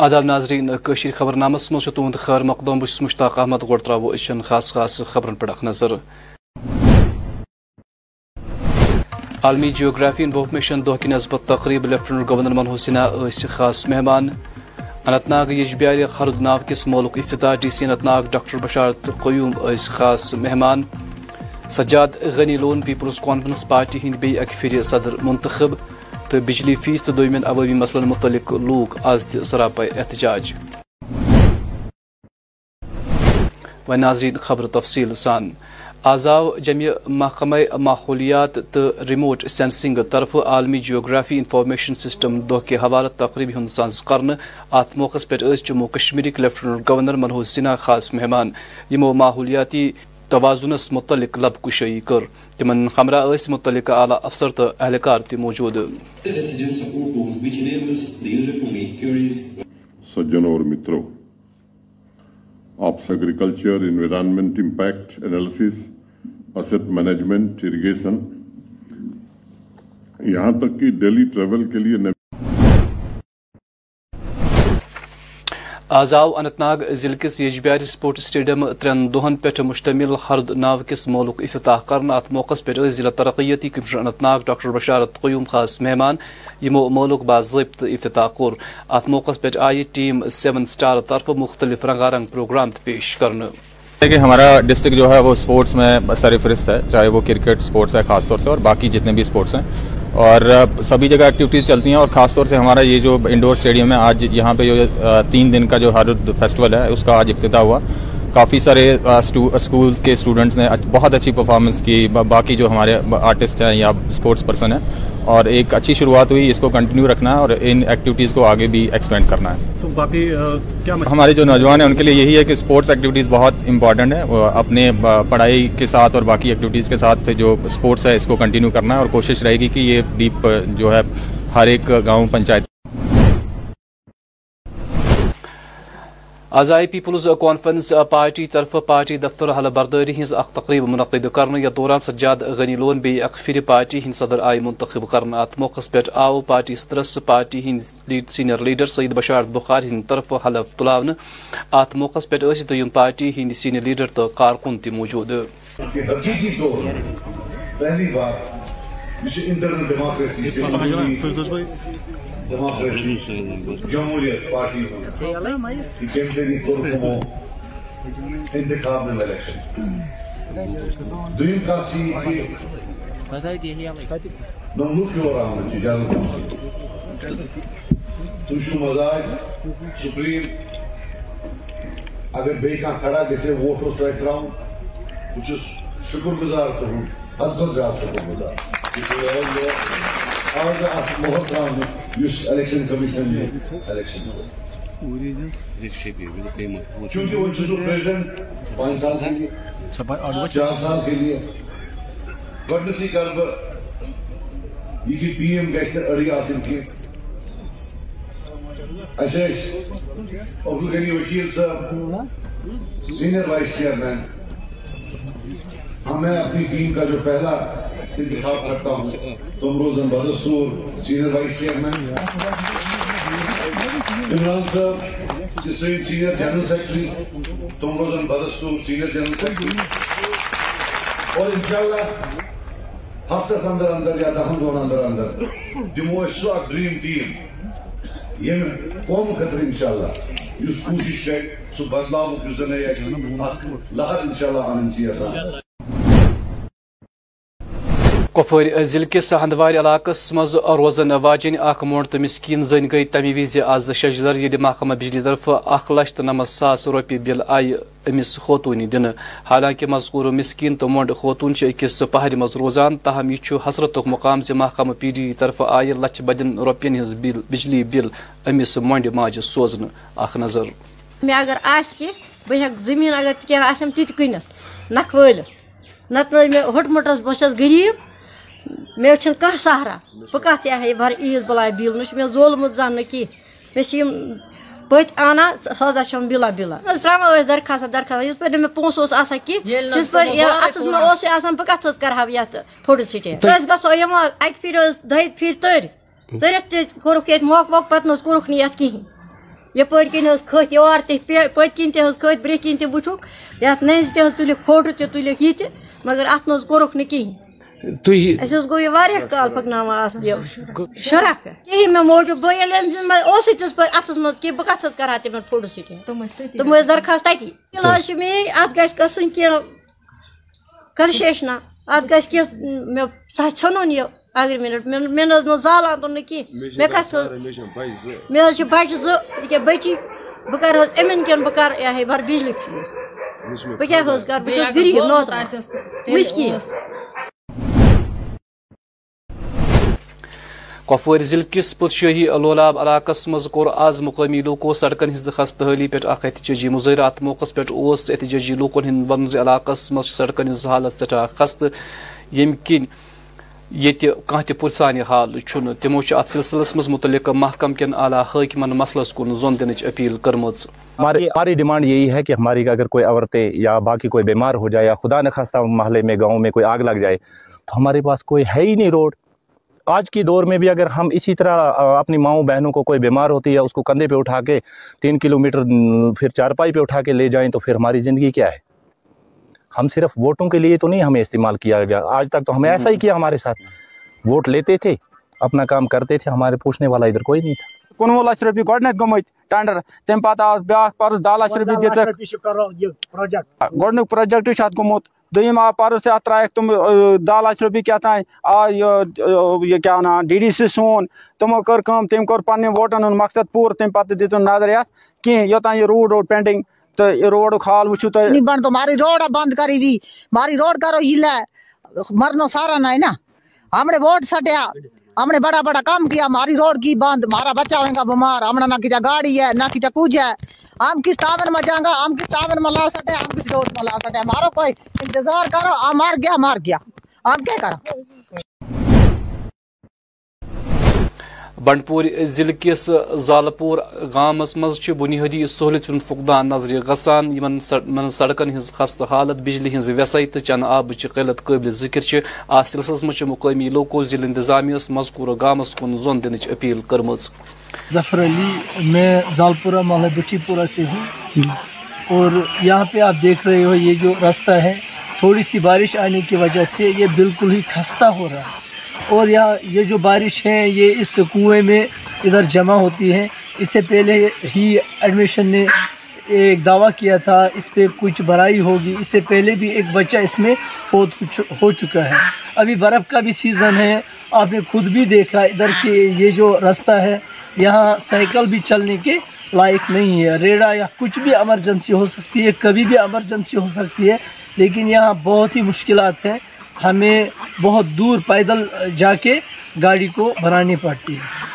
آداب ناظرین، کشیر خبر نامس مز تہد خیر مقدم بس مشتاق احمد گوڑ ترو اچھن خاص خاص خبرن پہ اخ نظر. عالمی جیوگرافی انفارمیشن دہ کی نسبت تقریب لیفٹنٹ گورنر منہوج سنہا خاص مہمان. اننت ناگ یجبیار خرد ناو کس مولک افتتاح D C Anantnag doctor Basharat Qayoom خاص مہمان. Sajad Gani Lone, people's conference party ہند بی اکہ پھر صدر منتخب. تو بجلی فیس تو دومین عوامی مسلن متعلق لوک آز تہ سراپے احتجاج و ناظرین خبر تفصیل سان آز آو جمع محکمہ ماحولیات تو ریموٹ سینسنگ طرف عالمی جیوگرافی انفارمیشن سسٹم دہ کے حوالہ تقریبی ہند سانز کرنے ات موقع پہ جموں کشمیر لیفٹنٹ گورنر منہوج سنہا خاص مہمان یمو ماحولیاتی توازنس متعلق لب کشی کر تمن ہمراہ اس متعلق اعلی افسر تو اہلکار تہ موجود۔ سجنوں اور متروں آپس ایگریکلچر انوائرمنٹ امپیکٹ انالیسس اسٹ مینجمنٹ اریگیشن یہاں تک کہ ڈیلی ٹریول کے لیے آز آو اننت ناگ ضلع کس یجبیار سپورٹس سٹیڈیم ترین دہن پہ مشتمل ہرد ناو کس مولک افتتاح کرنا ات موقع پہ ضلع ترقیتی commissioner Anantnag doctor Basharat Qayoom خاص مہمان یمو مولک باضابطہ افتتاح کور۔ ات موقع پہ آئی ٹیم سیون سٹار طرف مختلف رنگا رنگ پروگرام پیش کرنا کہ ہمارا ڈسٹرکٹ جو ہے، وہ سپورٹس میں سر فہرست ہے، چاہے وہ کرکٹ سپورٹس ہے، خاص طور سے، اور باقی جتنے بھی سپورٹس ہیں۔ اور سبھی جگہ ایکٹیویٹیز چلتی ہیں اور خاص طور سے ہمارا یہ جو انڈور اسٹیڈیم ہے، آج یہاں پہ جو تین دن کا جو ہر فیسٹیول ہے، اس کا آج افتتاح ہوا۔ کافی سارے اسکول کے اسٹوڈنٹس نے بہت اچھی پرفارمنس کی۔ باقی جو ہمارے آرٹسٹ ہیں یا اسپورٹس پرسن ہیں اور ایک اچھی شروعات ہوئی اس کو کنٹینیو رکھنا ہے اور ان ایکٹیویٹیز کو آگے بھی ایکسپینڈ کرنا ہے۔ باقی کیا ہمارے جو نوجوان ہیں ان کے لیے یہی ہے کہ اسپورٹس ایکٹیویٹیز بہت امپارٹنٹ ہے اپنے پڑھائی کے ساتھ اور باقی ایکٹیویٹیز کے ساتھ جو اسپورٹس ہے اس کو کنٹینیو کرنا ہے اور کوشش رہے گی کہ یہ ڈیپ جو ہے ہر ایک گاؤں پنچایت آز آئی پیپلز کانفرنس پارٹی طرف پارٹی دفتر حل برداری ہز اخ تقریب منعقد کرنے یا دوران سجاد غنی لون بی اخ پھر پارٹی ہند صدر آئی منتخب کرنا ات موقع پہ آو پارٹی صدرس پارٹی ہند سینئر لیڈر سعید بشارت بخار ہند طرف حلف تلاونے ات موقع پہ دویم پارٹی ہند سینئر لیڈر تو کارکن تہ موجود حقیقی طور پہلی بار انٹرنل ڈیموکریسی جمہوریت پارٹی کیمپینی کورکمو انتخاب الیکشن دویم کا چی کہ نملوک کی توشو مزاج سپریم اگر بے کان کھڑا جیسے ووٹ ہو سٹرائک راؤں کچھ شکر گزار کروں حد کو زیادہ شکر گزار آج چونکہ چار سال کے لیے گۄڈنیتھٕے کر بہٕ یہِ کہِ ٹیٖم گژھِ نہٕ أڑۍ آسٕنۍ کینٛہہ اَسہِ ٲسۍ عبدل غنی وکیل صاحب سینئر وائس چیئرمین ہاں میں اپنی ٹیم کا جو پہلا انتخاب کرتا ہوں، تم روزن بدستور سینئر وائس چیئرمین عمران صاحب جسوین سینئر جنرل سیکٹری، تم روزن بدستور سینئر جنرل سیکٹری۔ اور انشاءاللہ ہفتس اندر اندر یا دہن دون اندر اندر دمو سو اک ڈریم ٹیم۔ یم قوم خطر انشاءاللہ۔ اس کوشش کرے سو بدلاو کس دن لہر انشاءاللہ آنن چی آسان کپوور ضلع کس ہندوار علاقہ مز روزن واجن اخ مونڈ تو مسکین زن گئی تمہ وز آز شجدر یل محکمہ بجلی طرف اخ لچھ تو نمت ساس روپیہ بل آئی امس خوتون دن۔ حالانکہ مذکور مسکین تو مونڈ خوتون اکس پہر مز روزان، تاہم یہ حسرت مقام سے محکمہ پی ڈی طرف آئی لچھ بدن روپین ہز بجلی بل امس مونڈ ماج سوزن اخ نظر۔ مے اگر آس کی، بہ ہیک زمین اگر کینٛہہ آسیم تہِ تہِ کٕنِتھ نکھٕ وٲلِتھ نتہٕ لٔج مےٚ ہوٚٹمُٹس بہٕ مے چھُنہٕ کانٛہہ سہارا بہٕ کَتھ تہِ ہے بَر عیٖز بلاے بِل نہ چھُ پٔتۍ اَنان سوزان چھَم بِلا بِلا ترٛاوان ٲسۍ درخاست درخاست یِتھ پٲٹھۍ نہٕ مےٚ پونٛسہٕ اوس آسان کینٛہہ تِژھ پٲٹھۍ اَتھَس منٛز اوسُے آسان بہٕ کَتھ حظ کَرٕ ہا یَتھ فوٹو سِٹیٹ أسۍ گژھو یِم اَکہِ پھِرِ ٲسۍ دۄیہِ پھِرِ تٔرۍ تٔرِتھ تہِ کوٚرُکھ ییٚتہِ موقعہٕ ووقعہٕ پَتہٕ نہ حظ کوٚرُکھ نہٕ یَتھ کِہیٖنۍ یپر کن کھت یور تہ پت کن تہ کھت برہ کن تہ وچھک یت نز تہ تلک فوٹو تہ تلک یہ مگر ات مز کورک نہ کہین اس گو یہ واریاہ کال پکناوان شرف کہین مے موجود تس پہ اتس مز کہ بہ کت کرا تمن فوٹو سٹی تم ٲسۍ درخواست تتی فلحال مے ات گژھِ گژھُن کینٛہہ کنسیشنا ات گژھِ کینٛہہ مےٚ سُہ ژھنُن یہِ اگریمنٹ مےٚ نہ حظ نہٕ زالان تُل نہٕ کینٛہہ مےٚ کتھ حظ مےٚ حظ چھِ بچہِ زٕ ییٚکیٛاہ بٔچی بہٕ کَرٕ حظ یِمن کِنہٕ بہٕ کَرٕ یہِ ہا بَرٕ بِجلی فیٖس بہٕ کیٛاہ حظ کَرٕ بہٕ چھَس غریٖب نوتہٕ مِسکیٖن کپوور ضلع کس پتشاہی لولاب علاقہ مز کور آز مقامی لوکو سڑکن ہز خست حالی پہ احتجاجی مظاہرہ ات موقع پہ احتجاجی لوکن ہند ون علاقہ مز سڑکن ہز حالت سٹھا خست. یم کن یہ کھانا تہ پرسان حال چھ تمو ات سلسلس مز متعلق محکم کن اعلیٰ حاکمن مسلس کن زون دن اپیل کرم ہماری ڈیمانڈ یہی ہے کہ ہماری اگر کوئی عورتیں یا باقی کوئی بیمار ہو جائے یا خدا نخواستہ محلے میں گاؤں میں کوئی آگ لگ جائے تو ہمارے پاس کوئی ہے ہی نہیں روڈ. آج کی دور میں بھی اگر ہم اسی طرح اپنی ماؤں بہنوں کو کوئی بیمار ہوتی ہے اس کو کندھے پہ اٹھا کے تین کلومیٹر پھر چارپائی پہ اٹھا کے لے جائیں تو پھر ہماری زندگی کیا ہے؟ ہم صرف ووٹوں کے لیے تو نہیں ہمیں استعمال کیا گیا آج تک تو ہمیں ایسا ہی کیا ہمارے ساتھ۔ ووٹ لیتے تھے اپنا کام کرتے تھے ہمارے پوچھنے والا ادھر کوئی نہیں تھا۔ کنوہ لچھ روپیے گۄڈنیٚتھ گٔمٕتۍ ٹینڈر تمہِ پتہٕ آو بیٛاکھ پرُس دہ لچھ رۄپیہِ دِژٕکھ گۄڈنیُک پروجیکٹ۔ چھُ اتھ گوٚمُت دوٚیِم آو پرُس تہِ اتھ ترٛایکھ تِم دہ لچھ رۄپیہِ کیٛاہ تام آو یہِ کیٛاہ وَنان ڈی ڈی سی سون تِمو کٔر کٲم تٔمۍ کوٚر پننٮ۪ن ووٹن ہُنٛد مقصد پوٗرٕ تمہِ پتہٕ دِژ نہٕ نظر یتھ کِہینۍ یوٚتام یہِ روٗد روٗد پینڈِنگ تہٕ یہِ روڈُک حال وٕچھِو تُہۍ بند تو ہماری روڈ بند کری بھی ہماری روڈ کرو ہلا مرنو سارا نہ ہے نا ہم نے ووٹ سٹیا ہم نے بڑا بڑا کام کیا ہماری روڈ کی بند ہمارا بچہ ہوئے گا بیمار ہم نے نہ کیا گاڑی ہے، نہ کیا کچھ ہے۔ ہم کس تعاون میں جائیں گا ہم کس تعاون میں لا سکتے ہم کس روڈ میں لا سکتے مارو کوئی، انتظار کرو آ مار گیا مار گیا۔ آپ کیا کرو گیا ہم کیا کرو بنڈپور ضلع کس زالپور گامس مز بنیادی سہولت ہند فقدان نظر گسان سڑکن ہز خست حالت، بجلی ہز ویسائی تو چنہ آبچ قلت قابل ذکر ات سلسلس مز مقامی لوکو ضلع انتظامیہ مذکور گامس کن زون دن اپیل کرم ظفر علی، میں زالپورہ، محلہ بٹی پورہ سے ہوں۔ اور یہاں پہ آپ دیکھ رہے ہو، یہ جو راستہ ہے، تھوڑی سی بارش آنے کی وجہ سے یہ بالکل ہی خستہ ہو رہا ہے۔ اور یہاں یہ جو بارش ہے، یہ اس کنویں میں ادھر جمع ہوتی ہے۔ اس سے پہلے ہی ایڈمیشن نے ایک دعویٰ کیا تھا، اس پہ کچھ برائی ہوگی۔ اس سے پہلے بھی ایک بچہ اس میں فوت ہو چکا ہے۔ ابھی برف کا بھی سیزن ہے۔ آپ نے خود بھی دیکھا ادھر کے یہ جو راستہ ہے، یہاں سائیکل بھی چلنے کے لائق نہیں ہے۔ ریڑا یا کچھ بھی ایمرجنسی ہو سکتی ہے، کبھی بھی ایمرجنسی ہو سکتی ہے، لیکن یہاں بہت ہی مشکلات ہیں۔ ہمیں بہت دور پیدل جا کے گاڑی کو بنانی پڑتی ہے۔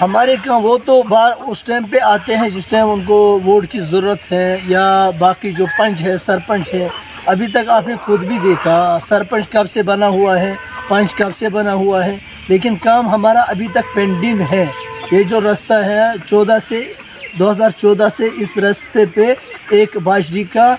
ہمارے کہاں وہ تو بار اس ٹائم پہ آتے ہیں جس ٹائم ان کو ووٹ کی ضرورت ہے یا باقی جو پنچ ہے، سرپنچ ہے۔ ابھی تک آپ نے خود بھی دیکھا، سرپنچ کب سے بنا ہوا ہے، پنچ کب سے بنا ہوا ہے۔ لیکن کام ہمارا ابھی تک پینڈنگ ہے۔ یہ جو راستہ ہے، چودہ سے، دو ہزار چودہ سے اس راستے پہ ایک باجری کا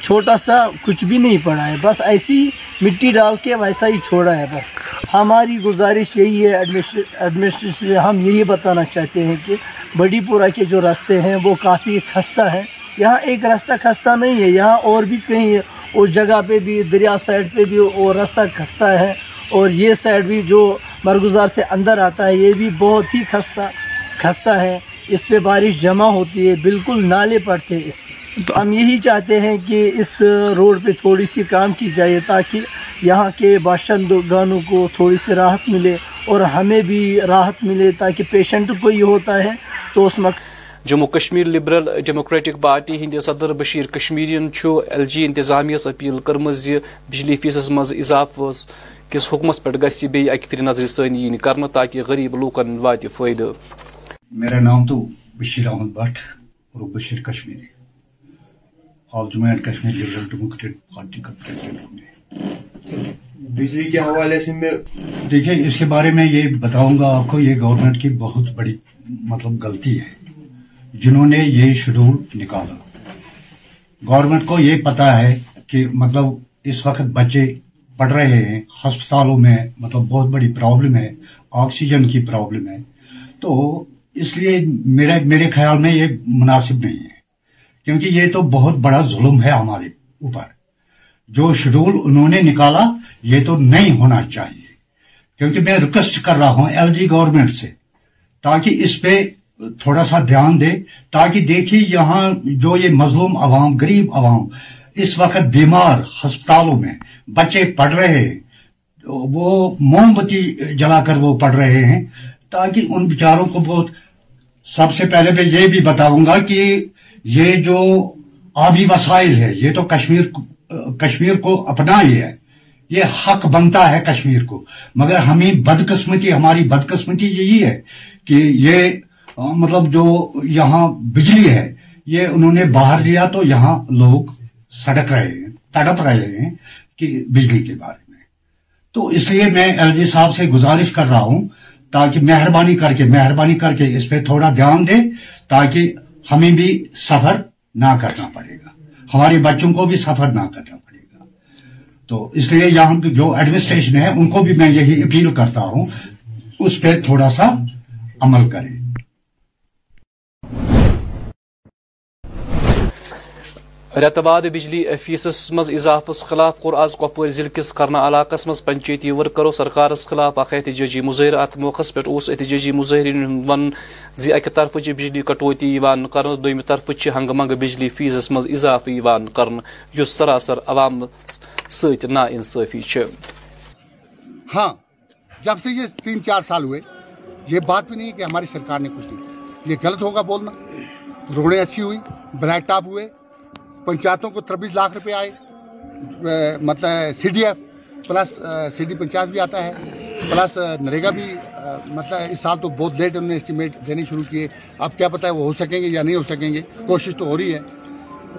چھوٹا سا کچھ بھی نہیں پڑا ہے، بس ایسی مٹی ڈال کے ویسا ہی چھوڑا ہے، بس۔ ہماری گزارش یہی ہے ایڈمنسٹریشن سے ہم یہی بتانا چاہتے ہیں کہ بڑی پورہ کے جو راستے ہیں، وہ کافی خستہ ہیں۔ یہاں ایک راستہ خستہ نہیں ہے، یہاں اور بھی کہیں اس جگہ پہ بھی، دریا سائڈ پہ بھی اور راستہ خستہ ہے۔ اور یہ سائڈ بھی جو برگزار سے اندر آتا ہے، یہ بھی بہت ہی خستہ خستہ ہے۔ اس پہ بارش جمع ہوتی ہے، بالکل نالے پڑتے ہیں اس پہ۔ تو ہم یہی چاہتے ہیں کہ اس روڈ پہ تھوڑی سی کام کی جائے تاکہ یہاں کے باشندگانوں کو تھوڑی سی راحت ملے اور ہمیں بھی راحت ملے تاکہ پیشنٹ کو یہ ہوتا ہے تو اس وقت Jammu Kashmir liberal democratic party ہند صدر بشیر کشمیرین ایل جی انتظامیہ اپیل کرم بجلی فیسس مز اضافہ کس حکمس پہ گھس بی اکہ پھر نظر ثانی ین کر تاکہ غریب لوکن وات فائدہ میرا نام تو بشیر احمد بٹ اور Bashir Kashmiri. Of Jammu and Kashmir liberal democratic party کا پریزیڈنٹ ہوں گے؟ بجلی کے حوالے سے میں دیکھیے اس کے بارے میں یہ بتاؤں گا آپ کو یہ گورنمنٹ کی بہت بڑی مطلب غلطی ہے۔ جنہوں نے یہ شیڈول نکالا۔ گورنمنٹ کو یہ پتا ہے کہ مطلب اس وقت بچے پڑھ رہے ہیں ہسپتالوں میں مطلب بہت بڑی پرابلم ہے آکسیجن کی پرابلم ہے۔ تو کیونکہ یہ تو بہت بڑا ظلم ہے ہمارے اوپر۔ جو شیڈول انہوں نے نکالا، یہ تو نہیں ہونا چاہیے۔ کیونکہ میں ریکویسٹ کر رہا ہوں ایل جی گورنمنٹ سے، تاکہ اس پہ تھوڑا سا دھیان دے، تاکہ دیکھیے یہاں جو یہ مظلوم عوام، غریب عوام، اس وقت بیمار ہسپتالوں میں بچے پڑھ رہے ہیں، وہ موم بتی جلا کر وہ پڑھ رہے ہیں، تاکہ ان بیچاروں کو بہت، سب سے پہلے میں یہ بھی بتاؤں گا کہ یہ جو آبی وسائل ہے یہ تو کشمیر کشمیر کو اپنا ہی ہے۔ یہ حق بنتا ہے کشمیر کو۔ مگر ہمیں بدقسمتی، ہماری بدقسمتی یہی ہے کہ یہ مطلب جو یہاں بجلی ہے، یہ انہوں نے باہر لیا تو یہاں لوگ سڑک رہے ہیں، تڑپ رہے ہیں کہ بجلی کے بارے میں۔ تو اس لیے میں ایل جی صاحب سے گزارش کر رہا ہوں تاکہ مہربانی کر کے، مہربانی کر کے اس پہ تھوڑا دھیان دیں تاکہ ہمیں بھی سفر نہ کرنا پڑے گا۔ ہمارے بچوں کو بھی سفر نہ کرنا پڑے گا۔ تو اس لیے یہاں جو ایڈمنسٹریشن ہے، ان کو بھی میں یہی اپیل کرتا ہوں، اس پہ تھوڑا سا عمل کریں۔ رٮ۪تہٕ بعد بجلی فیسس منٛز اضافس خلاف کوٚر آز کۄپوٲرۍ ضلعہٕ کِس کرنا علاقس منٛز پنچایتی ورکرو سرکارس خلاف اکھ احتجاجی مظٲہرٕ اتھ موقعس پٮ۪ٹھ اوس احتجاجی مظٲہرین ہُنٛد ونُن زِ اکہِ طرفہٕ بجلی کٹوتی یِوان کرنہٕ دوٚیمہِ طرفہٕ چھِ ہنگہٕ منگہٕ بجلی فیسس منٛز اضافہٕ یِوان کرنہٕ یُس سراسر عوامس سۭتۍ نا انصٲفی چھِ۔ ہاں جب سے یہ تین چار سال ہوئے، یہ بات بھی نہیں کہ ہماری سرکار نے کچھ نہیں یہ غلط ہوگا بولنا۔ روڈیں اچھی ہوئی، بلیک ٹاپ ہوئے پنچایتوں کو تربیس لاکھ روپے آئے مطلب C D F plus C D panchayat بھی آتا ہے، پلس نریگا بھی مطلب اس سال تو بہت لیٹ انہوں نے اسٹیمیٹ دینے شروع کیے، اب کیا پتہ ہے وہ ہو سکیں گے یا نہیں ہو سکیں گے، کوشش تو ہو رہی ہے۔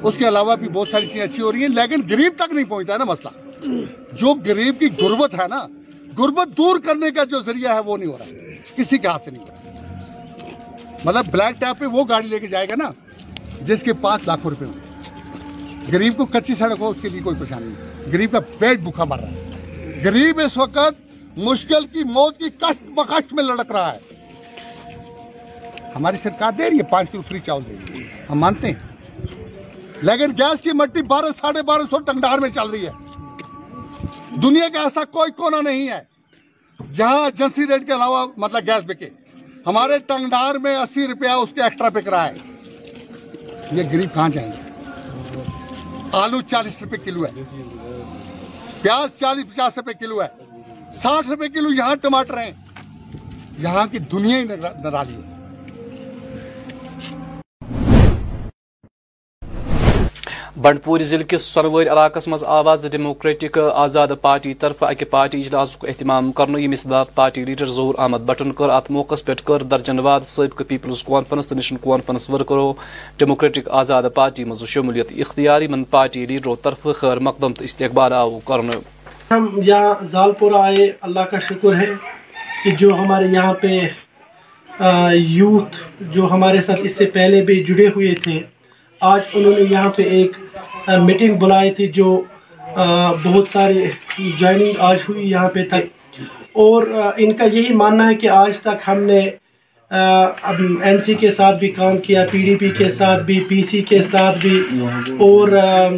اس کے علاوہ بھی بہت ساری چیزیں اچھی ہو رہی ہیں، لیکن غریب تک نہیں پہنچتا ہے نا مسئلہ۔ جو غریب کی غربت ہے نا، غربت دور کرنے کا جو ذریعہ ہے وہ نہیں ہو رہا کسی کے ہاتھ سے نہیں ہو رہا مطلب بلیک ٹیپ پہ وہ گاڑی لے کے جائے گا نا، جس کے پاس لاکھوں روپے ہوں غریب کو کچی سڑک ہو، اس کے لیے کوئی پریشانی نہیں۔ غریب کا پیٹ بھوکا مر رہا ہے۔ غریب اس وقت مشکل کی موت کی کشٹ بکشٹ میں لڑک رہا ہے۔ ہماری سرکار دے رہی ہے، پانچ کلو فری چاول دے رہی ہے۔ ہم مانتے ہیں۔ لیکن گیس کی مٹی بارہ، ساڑھے بارہ سو ٹنگڈار میں چل رہی ہے۔ دنیا کا ایسا کوئی کونا نہیں ہے جہاں ایجنسی ریٹ کے علاوہ مطلب گیس بکے۔ ہمارے ٹنگڈار میں اسی روپیہ اس کے ایکسٹرا بک رہا ہے۔ یہ غریب کہاں جائیں گے؟ آلو چالیس روپے کلو ہے۔ پیاز چالیس پچاس روپے کلو ہے۔ ساٹھ روپے کلو یہاں ٹماٹر ہیں۔ یہاں کی دنیا ہی نرالی ہے۔ بنڈپور ضلع کس سونوٲرۍ علاقس منٛز آواز ڈیموکریٹک آزاد پارٹی طرفہٕ اکہِ پارٹی اجلاسُک اہتمام کرنہٕ ییٚمہِ صدارت پارٹی لیڈر ظہور احمد بٹن کٔر اتھ موقعس پٮ۪ٹھ کٔر درجن واد سٲبقہٕ پیپلز کانفرنس تہٕ نیشنل کانفرنس ورکرو ڈیموکریٹک آزاد پارٹی منٛز شمولیت اختیار یِمن پارٹی لیڈرو طرفہٕ خیر مقدم تہٕ استقبال آو کرنہٕ ہم یہاں زالپور آئے اللہ کا شکر ہے کہ جو ہمارے یہاں پہ یوتھ جو ہمارے ساتھ اس سے پہلے بھی جڑے ہوئے تھے آج انہوں نے یہاں پہ ایک میٹنگ بلائی تھی جو بہت سارے جوائننگ آج ہوئی یہاں پہ تک۔ اور ان کا یہی ماننا ہے کہ آج تک ہم نے این سی کے ساتھ بھی کام کیا پی ڈی پی کے ساتھ بھی پی سی کے ساتھ بھی۔ اور آ،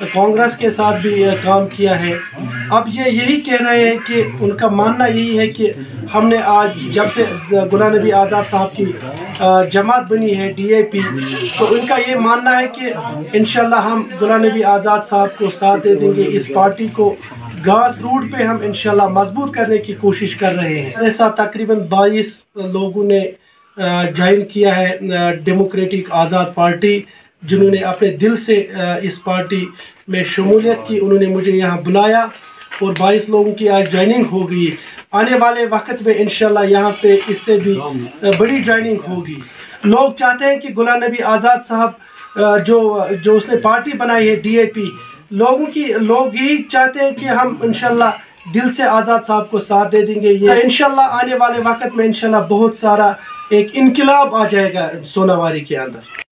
کانگریس کے ساتھ بھی کام کیا ہے۔ اب یہ یہی کہہ رہے ہیں کہ ان کا ماننا یہی ہے کہ ہم نے آج جب سے غلام نبی آزاد صاحب کی جماعت بنی ہے، ڈی اے پی، تو ان کا یہ ماننا ہے کہ انشاءاللہ ہم غلام نبی آزاد صاحب کو ساتھ دے دیں گے۔ اس پارٹی کو گاس روڈ پہ ہم انشاءاللہ مضبوط کرنے کی کوشش کر رہے ہیں۔ ایسا تقریباً بائیس لوگوں نے جوائن کیا ہے ڈیموکریٹک آزاد پارٹی۔ جنہوں نے اپنے دل سے اس پارٹی میں شمولیت کی، انہوں نے مجھے یہاں بلایا اور بائیس لوگوں کی آج جوائننگ ہو گئی۔ آنے والے وقت میں انشاءاللہ یہاں پہ اس سے بھی بڑی جوائننگ ہوگی۔ لوگ چاہتے ہیں کہ غلام نبی آزاد صاحب جو جو اس نے پارٹی بنائی ہے، ڈی اے پی، لوگوں کی، لوگ یہی چاہتے ہیں کہ ہم انشاءاللہ دل سے آزاد صاحب کو ساتھ دے دیں گے۔ یہ انشاءاللہ آنے والے وقت میں انشاءاللہ بہت سارا ایک انقلاب آ جائے گا سوناواری کے اندر۔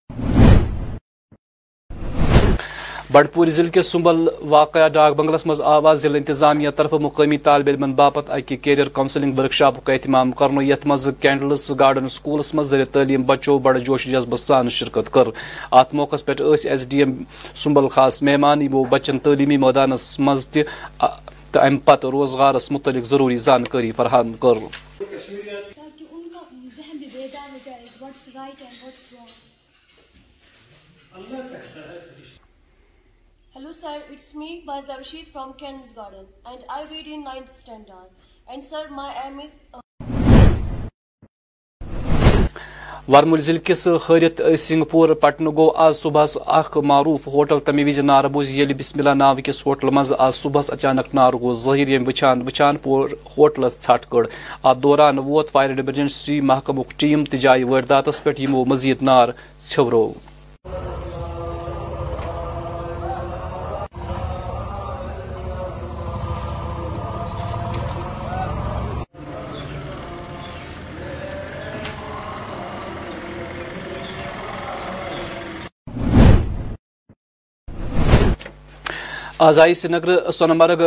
بنڈپور ضلع کے سمبل واقعہ ڈاک بنگلس مز آواز ضلع انتظامیہ طرف مقامی طالب علم باپت اکہ کیریئر کونسلنگ ورک شاپ اہتمام کرن یت مز کینڈلس گارڈن سکولس مز زیر تعلیم بچو بڑ جوش جذبہ سان شرکت کر ات موقع پہ ایس ڈی ایم سمبل خاص مہمان یمو بچن تعلیمی میدانس مز تہ ام پتہ روزگارس متعلق ضروری زانکاری فراہم کر Hello sir, it's me Baza Rashid from Ken's Garden and I read in 9th standard. And sir, my aim is uh, ضلع کس حیرت سنگھ پور پٹنہ گو آز صبح اخ معروف ہوٹل تمہ وز نار بوز یل بسم اللہ ناو کس ہوٹل مز آز صبح اچانک نار گو ظاہر یم وچان وچان پور ہوٹلس ژھٹ کڑ ات دوران ووت فائر ایمرجنسی محکمک ٹیم تہ جائے وارداتس پہ یمو مزید نار ژھیورو آز آئی سری نگر سونمرگ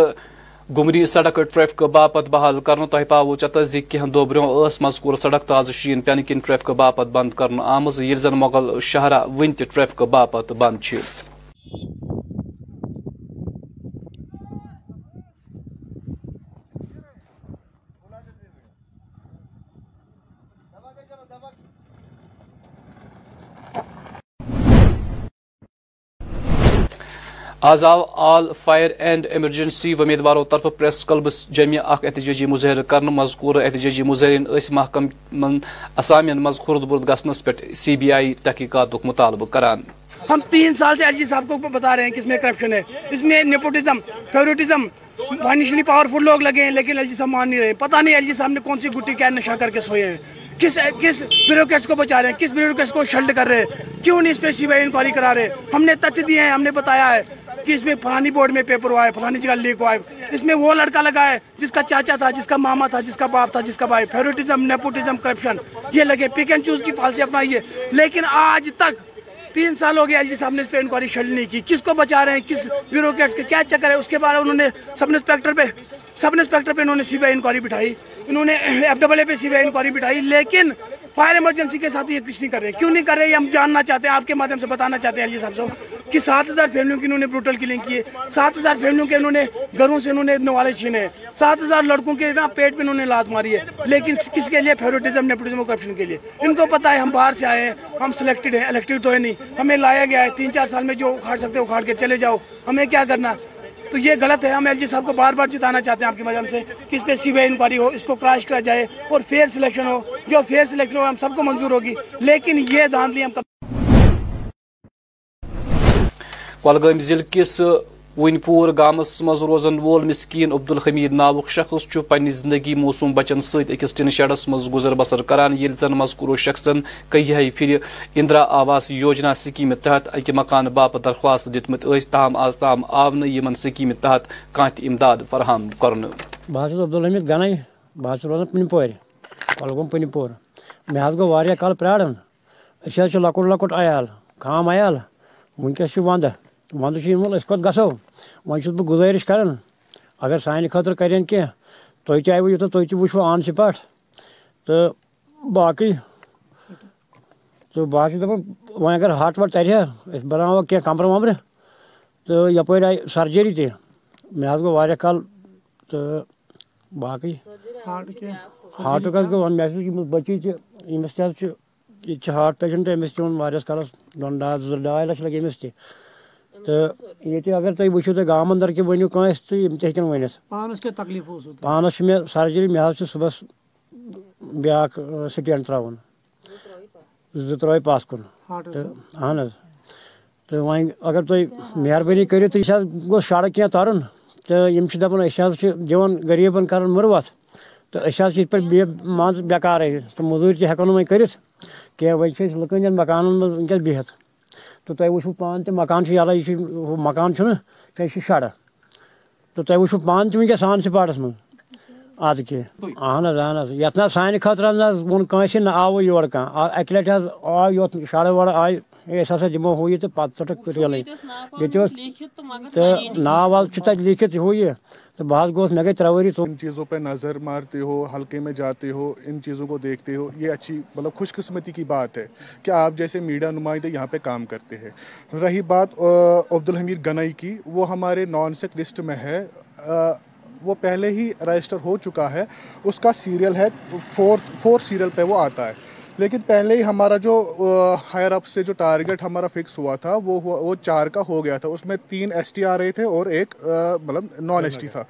گمری سڑک ٹریفک باپت بحال کر تہ پاو چت زی کینٛہہ دۄہ برٛونٛہہ ٲس مذکوٗر سڑک تازہ شین پین کن ٹریفک باپت بند کرنہٕ آمز یل زن مغل شہرہ ون تہ ٹریفک باپت بند آز آو آل فائر اینڈ ایمرجنسی ومیدوارو طرف پریس کلبس جمع اخ احتجاجی مظاہرہ کرن مذکور احتجاجی مظاہرین اس محکم من اسامین مز خرد برد گسنس پہ سی بی آئی تحقیقات مطالبہ کران۔ ہم تین سال سے ایل جی صاحب کو بتا رہے ہیں کہ اس میں کرپشن ہے۔ اس میں نیپوٹزم فیوریٹزم فائنینشلی پاورفل لوگ لگے ہیں لیکن ایل جی صاحب مان نہیں رہے۔ پتہ نہیں ایل جی صاحب نے کون سی گٹی کیا نشہ کر کے سوئے ہیں۔ کس کس بیوروکریٹس کو بچا رہے ہیں؟ کس بیوروکریٹس کو شلڈ کر رہے ہیں؟ کیوں نہیں اس پہ سی بی آئی انکوائری کرا رہے؟ ہم نے تتھ دیے ہیں، ہم نے بتایا ہے۔ کہ اس میں فلانی بورڈ میں پیپر ہوا ہے، فلانی جگہ لیک ہوا ہے۔ اس میں وہ لڑکا لگا ہے جس کا چاچا تھا، جس کا ماما تھا، جس کا باپ تھا، جس کا بھائی۔ فیوریٹزم نیپوٹزم کرپشن یہ لگے۔ پک اینڈ چوز کی پالیسی اپنائیے۔ لیکن آج تک تین سال ہو گیا ایل جی صاحب نے اس پہ انکوائری شیڈل نہیں کی۔ کس کو بچا رہے ہیں؟ کس بیوروکریٹس کے کیا چکر ہے؟ اس کے بعد انہوں نے سب انسپیکٹر پہ، سب انسپیکٹر پہ انہوں نے سی بی آئی انکوائری بٹھائی۔ انہوں نے ایف ڈبل اے پہ سی بی آئی انکوائری بٹھائی۔ لیکن فائر ایمرجنسی کے ساتھ یہ کچھ نہیں کر رہے کیوں نہیں کر رہے یہ ہم جاننا چاہتے ہیں، آپ کے مادھیم سے بتانا چاہتے ہیں ایل جی صاحب صاحب، کہ سات ہزار فیملیوں کی انہوں نے بروٹل کلنگ کیے سات ہزار فیملیوں کے انہوں نے گھروں سے انہوں نے نوالے چھینے ہیں۔ سات ہزار لڑکوں کے نا پیٹ پہ انہوں نے لات ماری ہے۔ لیکن کس کے لیے؟ فیوریٹزم نیپوٹزم اور کرپشن کے لیے۔ ان کو پتا ہے ہم باہر سے آئے ہیں، ہم سلیکٹڈ ہیں الیکٹڈ تو ہے نہیں۔ ہمیں لایا گیا ہے، تین چار سال میں جو اکھاڑ سکتے اکھاڑ کے چلے جاؤ۔ ہمیں کیا کرنا؟ تو یہ غلط ہے، ہم ایل جی صاحب کو بار بار جتانا چاہتے ہیں آپ کے مدد سے کہ اس پہ سی بی آئی انکوائری ہو، اس کو کراش کرا جائے اور فیئر سلیکشن ہو، جو فیئر سلیکشن ہو، ہم سب کو منظور ہوگی، لیکن یہ دھاندلی ہم کب کولگام ضلع کس ون پور گامس مز روزن وول مسکین عبدالحمید ناوک شخص چھُ پننہِ زندگی موسوم بچن سۭتۍ أکِس ٹِن شیڈس منٛز گُزر بسر کران ییٚلہِ زن مذکوٗرو شخصن کیٚیہِ پھِرِ اندرا آواس یوجنا سکیٖمہِ تحت اکہِ مکانہٕ باپتھ درخواست دِتمٕتۍ ٲسۍ تاہم آز تام آو نہٕ یِمن سکیٖمہِ تحت کانٛہہ امداد فراہم کرنہٕ بہٕ حظ چھُس عبدالحمید گنے بہٕ حظ چھُس روزان پُنہِ پورِ کۄلگوم پُنہِ پور مےٚ حظ گوٚو واریاہ کال پیاران أسۍ حظ چھِ لۄکُٹ لۄکُٹ عیال خام عیال وٕنکیٚس چھُ ونٛدٕ ونٛدٕ چھُ وۄنۍ چھُس بہٕ گُزٲرِش کران اگر سانہِ خٲطرٕ کرن کینٛہہ تُہۍ تہِ آیوٕ یوٗتاہ تُہۍ تہِ وٕچھو آن سپاٹ۔ تہٕ باقٕے تہٕ بہٕ حظ چھُس دپان وۄنۍ اگر ہٹ وٹ ترِ ہا أسۍ بناوو کینٛہہ کمرٕ ومرٕ۔ تہٕ یپٲرۍ آیہِ سرجری تہِ۔ مےٚ حظ گوٚو واریاہ کال تہٕ باقٕے۔ ہاٹُک حظ گوٚو مےٚ حظ ییٚمِس بٔچی تہِ ییٚمِس تہِ حظ چھُ ییٚتہِ چھِ ہاٹ پیشنٹ أمِس تہِ ووٚن واریاہس کالس دۄن ڈاے ڈاے لچھ لگہِ أمِس تہِ۔ تہٕ ییٚتہِ اگر تُہۍ وٕچھِو تُہۍ گام انٛدر کہِ ؤنِو کٲنٛسہِ تہٕ یِم تہِ ہیٚکن ؤنِتھ پانس کیٛاہ تکلیٖف اوسوٕ پانس مےٚ سرجری مےٚ حظ چھُ صُبحس بیاکھ سٹینٛڈ ترٛاوُن۔ زٕ ترٛٲے پس کُن۔ اہن حظ۔ تہٕ وۄنۍ اگر تُہۍ مہربٲنی کٔرِو تہٕ یہِ حظ گوٚژھ شڑک کینٛہہ ترُن۔ تہٕ یِم چھِ دپان أسۍ حظ چھِ دِوان غریٖبن کران مُروت۔ تہٕ أسۍ حظ چھِ یِتھ پٲٹھۍ مان ژٕ بٮ۪کارٕے تہٕ موٚزوٗرۍ تہِ ہٮ۪کو نہٕ وۄنۍ کٔرِتھ۔ کینٛہہ وۄنۍ چھِ أسۍ لُکن ہٕنٛدٮ۪ن مکانن منٛز بِہِتھ۔ تہٕ تۄہہِ وٕچھو پانہٕ تہِ مکان چھُ یَلے یہِ چھُ ہُہ مکان چھُنہٕ کینٛہہ یہِ چھُ شڑٕ تہٕ تۄہہِ وٕچھو پانہٕ تہِ وٕنکیٚس آن سپاٹس منٛز اد کی اہن حظ اہن حظ یتھ نا سانہِ خٲطرٕ حظ نہ ووٚن کٲنٛسہِ نہ آوٕے یورٕ کانٛہہ اکہِ لٹہِ حظ آو یوت شڑٕ وڑٕ آے ہے أسۍ ہسا دِمو ہُہ یہِ تہٕ پتہٕ ژٔٹٕکھ ریلٕے ییٚتہِ اوس تہٕ ناو حظ چھُ تتہِ لیکھِتھ ہُہ یہِ تہٕ بہٕ حظ گوٚوُس مےٚ گٔے ترٛےٚ ان چیزوں پہ نظر مارتے ہو، حلقے میں جاتے ہو، ان چیزوں کو دیکھتے ہو، یہ اچھی مطلب خوش قسمتی کی بات ہے کہ آپ جیسے میڈیا نمائندے یہاں پہ کام کرتے ہیں۔ رہی بات عبد الحمید گنئی کی، وہ ہمارے نان سیک لسٹ میں ہے۔ وہ پہلے ہی رجسٹر ہو چکا ہے۔ اس کا سیریل ہے فور فور سیریل پہ وہ آتا ہے۔ لیکن پہلے ہی ہمارا جو ہائر اپ سے جو ٹارگیٹ ہمارا فکس ہوا تھا، وہ وہ چار کا ہو گیا تھا۔ اس میں تین ایس ٹی آ رہے تھے اور ایک مطلب نان ایس ٹی تھا۔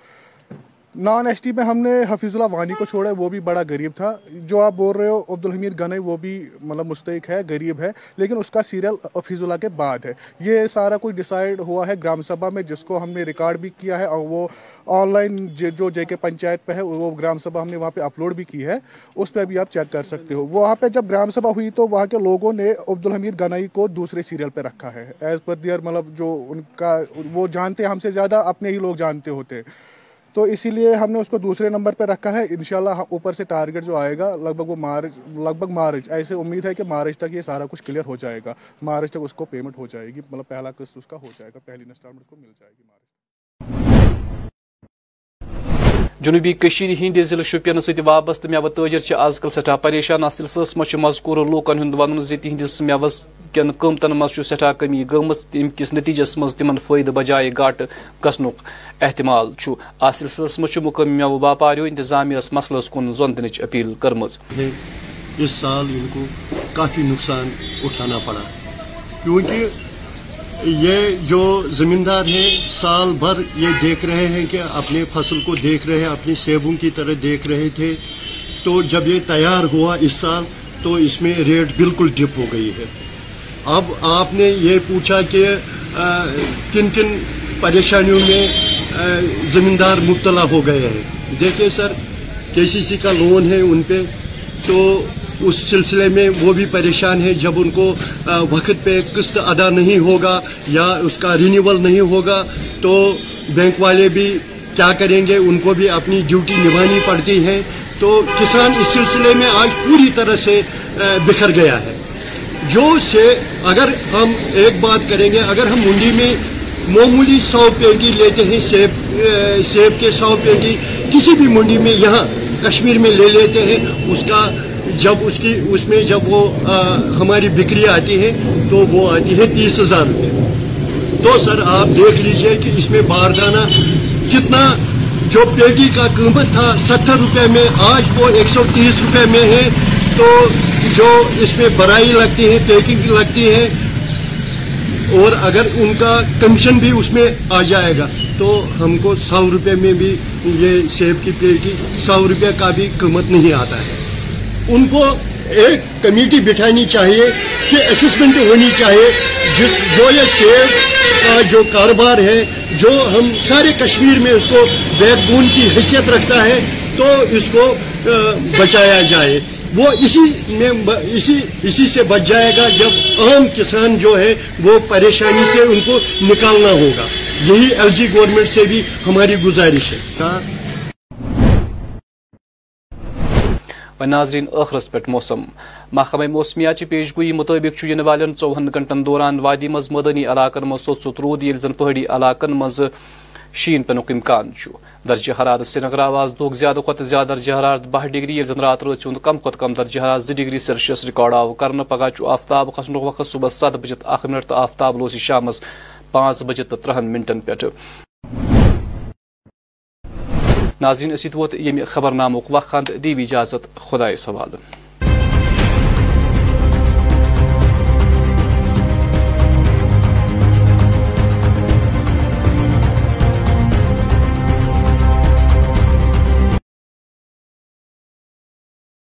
نان ایس ٹی میں ہم نے حفیظ اللہ وانی کو چھوڑا ہے، وہ بھی بڑا غریب تھا۔ جو آپ بول رہے ہو عبد الحمید گنئی وہ بھی مطلب مستحق ہے، غریب ہے، لیکن اس کا سیریل حفیظ اللہ کے بعد ہے۔ یہ سارا کچھ ڈیسائیڈ ہوا ہے گرام سبھا میں، جس کو ہم نے ریکارڈ بھی کیا ہے اور وہ آن لائن جو جے کے پنچایت پہ ہے، وہ گرام سبھا ہم نے وہاں پہ اپلوڈ بھی کی ہے۔ اس پہ بھی آپ چیک کر سکتے ہو۔ وہاں پہ جب گرام سبھا ہوئی تو وہاں کے لوگوں نے عبد الحمید گنئی کو دوسرے سیریل پہ رکھا ہے۔ ایز پر دیئر مطلب جو ان کا وہ جانتے ہم سے زیادہ، اپنے ہی لوگ جانتے ہوتے۔ تو اسی لیے ہم نے اس کو دوسرے نمبر پہ رکھا ہے۔ انشاءاللہ اوپر سے ٹارگٹ جو آئے گا، لگ بھگ وہ مارچ، لگ بھگ مارچ۔ ایسے امید ہے کہ مارچ تک یہ سارا کچھ کلیئر ہو جائے گا۔ مارچ تک اس کو پیمنٹ ہو جائے گی۔ مطلب پہلا قسط اس کا ہو جائے گا۔ پہلی انسٹالمنٹ کو مل جائے گی مارچ جنوبی کشیر ہند ضلع شوپین ست وابستہ میوہ تاجر آز کل سٹھا پریشان۔ ات سلسلس مز مذکور لوکن ہند ون تہندس میوس کن قیمتن مز سٹھا کمی گم تم کس نتیجس مز تمن فائدہ بجائے گاٹ گھن احتمال ات سلسلس مز مقامی میوہ باپاریو انتظامیہ مسلس کن زون دن اپیل کرم اس سال ان کو کافی نقصان اٹھانا پڑا۔ کیونکہ یہ جو زمیندار ہیں، سال بھر یہ دیکھ رہے ہیں کہ اپنے فصل کو دیکھ رہے ہیں، اپنی سیبوں کی طرح دیکھ رہے تھے۔ تو جب یہ تیار ہوا اس سال، تو اس میں ریٹ بالکل ڈپ ہو گئی ہے۔ اب آپ نے یہ پوچھا کہ کن کن پریشانیوں میں زمیندار مبتلا ہو گئے ہیں۔ دیکھیں سر، کے سی سی کا لون ہے ان پہ۔ تو اس سلسلے میں وہ بھی پریشان ہیں جب ان کو وقت پہ قسط ادا نہیں ہوگا یا اس کا رینیول نہیں ہوگا، تو بینک والے بھی کیا کریں گے؟ ان کو بھی اپنی ڈیوٹی نبھانی پڑتی ہے۔ تو کسان اس سلسلے میں آج پوری طرح سے بکھر گیا ہے۔ جو سے اگر ہم ایک بات کریں گے، اگر ہم منڈی میں معمولی سو پیٹی لیتے ہیں، سیب سیب کے سو پیٹی کسی بھی منڈی میں یہاں کشمیر میں لے لیتے ہیں، اس کا جب اس کی اس میں جب وہ ہماری بکری آتی ہے، تو وہ آتی ہے تیس ہزار روپے۔ تو سر، آپ دیکھ لیجیے کہ اس میں باردانہ کتنا، جو پیٹی کا قیمت تھا ستر روپے میں، آج وہ ایک سو تیس روپے میں ہے۔ تو جو اس میں برائی لگتی ہے، پیکنگ لگتی ہے، اور اگر ان کا کمیشن بھی اس میں آ جائے گا، تو ہم کو سو روپے میں بھی یہ سیب کی پیٹی، سو روپے کا بھی قیمت نہیں آتا ہے۔ ان کو ایک کمیٹی بٹھانی چاہیے کہ اسسمنٹ ہونی چاہیے، جس جو یہ سیب کا جو کاروبار ہے، جو ہم سارے کشمیر میں اس کو بیک بون کی حیثیت رکھتا ہے، تو اس کو بچایا جائے۔ وہ اسی میں اسی اسی سے بچ جائے گا جب عام کسان جو ہے وہ پریشانی سے ان کو نکالنا ہوگا۔ یہی ایل جی گورنمنٹ سے بھی ہماری گزارش ہے۔ و ناظرین، آخرس پہ موسم۔ محکمہ موسمیات پیش گوئی مطابق ین والن ژوہن گنٹن دوران وادی مز مدنی علاقن مز سوت سوت رود یل زن پہاڑی علاقن مز شین پینک امکان درجہ حرارت سری نگر آواز دہ زیادہ کھت زیادہ درجہ حرارت بہ ڈگری یل زن رات رات ہند کم کم درجہ حرارت زی ڈگری سیلسیس ریکارڈ آو۔ کر پگہ آفتاب کھسن وقت صبح ست بجے اخ منٹ تو آفتاب لوس شام پانچ بجے تو ترہن منٹن پہ ناظرین اسی ووت یم خبر نامک وقت دی اجازت. خدا سوال.